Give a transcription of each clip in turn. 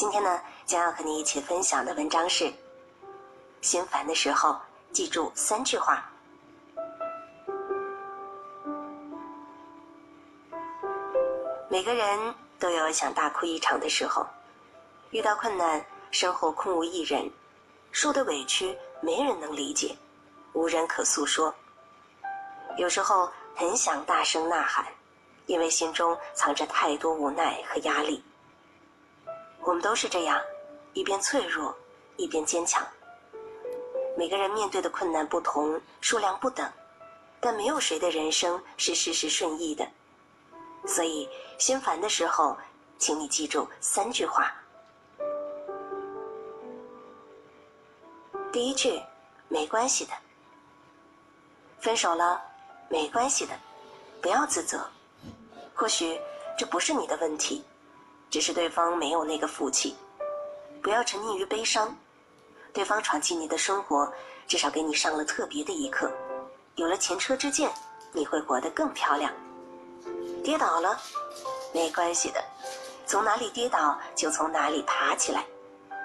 今天呢，将要和你一起分享的文章是：心烦的时候，记住三句话。每个人都有想大哭一场的时候，遇到困难，身后空无一人，受的委屈没人能理解，无人可诉说。有时候很想大声呐喊，因为心中藏着太多无奈和压力。我们都是这样，一边脆弱，一边坚强。每个人面对的困难不同，数量不等，但没有谁的人生是事事顺意的。所以，心烦的时候，请你记住三句话。第一句，没关系的。分手了，没关系的，不要自责。或许这不是你的问题。只是对方没有那个福气，不要沉溺于悲伤。对方闯进你的生活，至少给你上了特别的一课。有了前车之鉴，你会活得更漂亮。跌倒了，没关系的，从哪里跌倒就从哪里爬起来，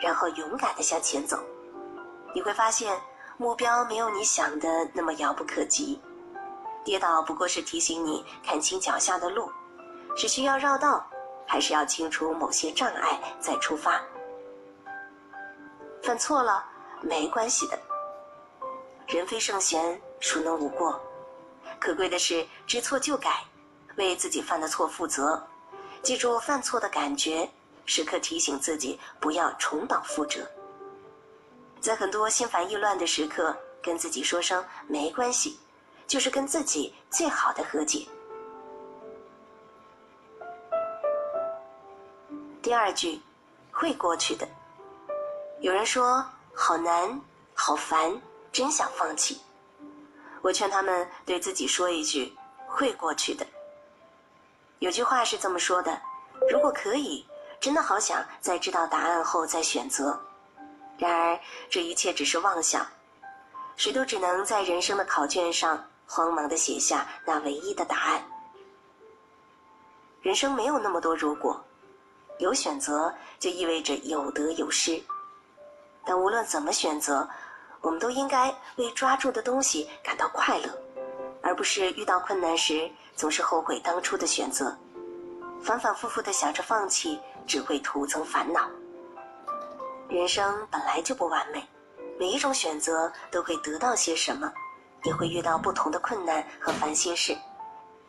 然后勇敢的向前走。你会发现，目标没有你想的那么遥不可及。跌倒不过是提醒你看清脚下的路，是需要绕道。还是要清除某些障碍再出发。犯错了没关系的，人非圣贤，孰能无过？可贵的是知错就改，为自己犯的错负责。记住犯错的感觉，时刻提醒自己不要重蹈覆辙。在很多心烦意乱的时刻，跟自己说声没关系，就是跟自己最好的和解。第二句，会过去的。有人说好难，好烦，真想放弃。我劝他们对自己说一句：会过去的。有句话是这么说的：如果可以，真的好想在知道答案后再选择。然而，这一切只是妄想。谁都只能在人生的考卷上慌忙的写下那唯一的答案。人生没有那么多如果。有选择就意味着有得有失，但无论怎么选择，我们都应该为抓住的东西感到快乐，而不是遇到困难时总是后悔当初的选择，反反复复的想着放弃，只会徒增烦恼。人生本来就不完美，每一种选择都会得到些什么，也会遇到不同的困难和烦心事。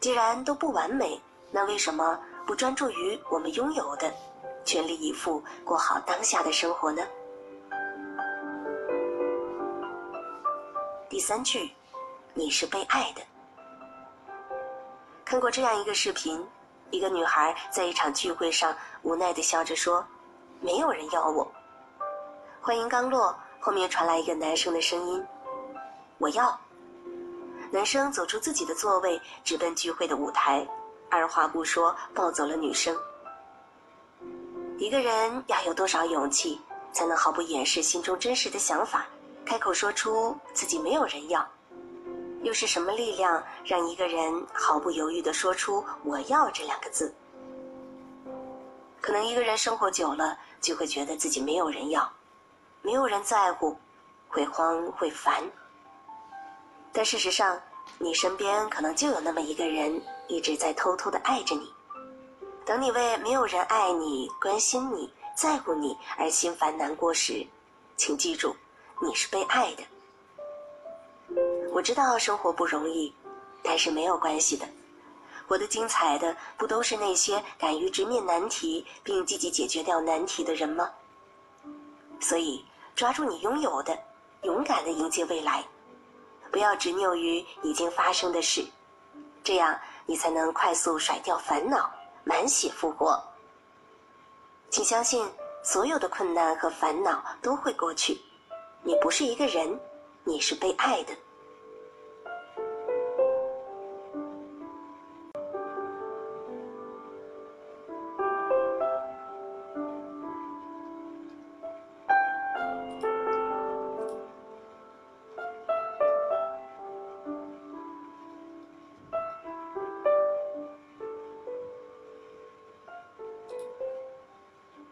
既然都不完美，那为什么？不专注于我们拥有的，全力以赴过好当下的生活呢？第三句，你是被爱的。看过这样一个视频，一个女孩在一场聚会上无奈的笑着说：“没有人要我。”话音刚落，后面传来一个男生的声音：“我要。”男生走出自己的座位，直奔聚会的舞台。二话不说抱走了女生。一个人要有多少勇气，才能毫不掩饰心中真实的想法，开口说出自己没有人要？又是什么力量让一个人毫不犹豫地说出“我要”这两个字？可能一个人生活久了，就会觉得自己没有人要，没有人在乎，会慌会烦。但事实上，你身边可能就有那么一个人。一直在偷偷的爱着你，等你为没有人爱你、关心你、在乎你而心烦难过时，请记住，你是被爱的。我知道生活不容易，但是没有关系的。活得精彩的不都是那些敢于直面难题并积极解决掉难题的人吗？所以，抓住你拥有的，勇敢的迎接未来，不要执拗于已经发生的事，这样。你才能快速甩掉烦恼，满血复活。请相信，所有的困难和烦恼都会过去。你不是一个人，你是被爱的。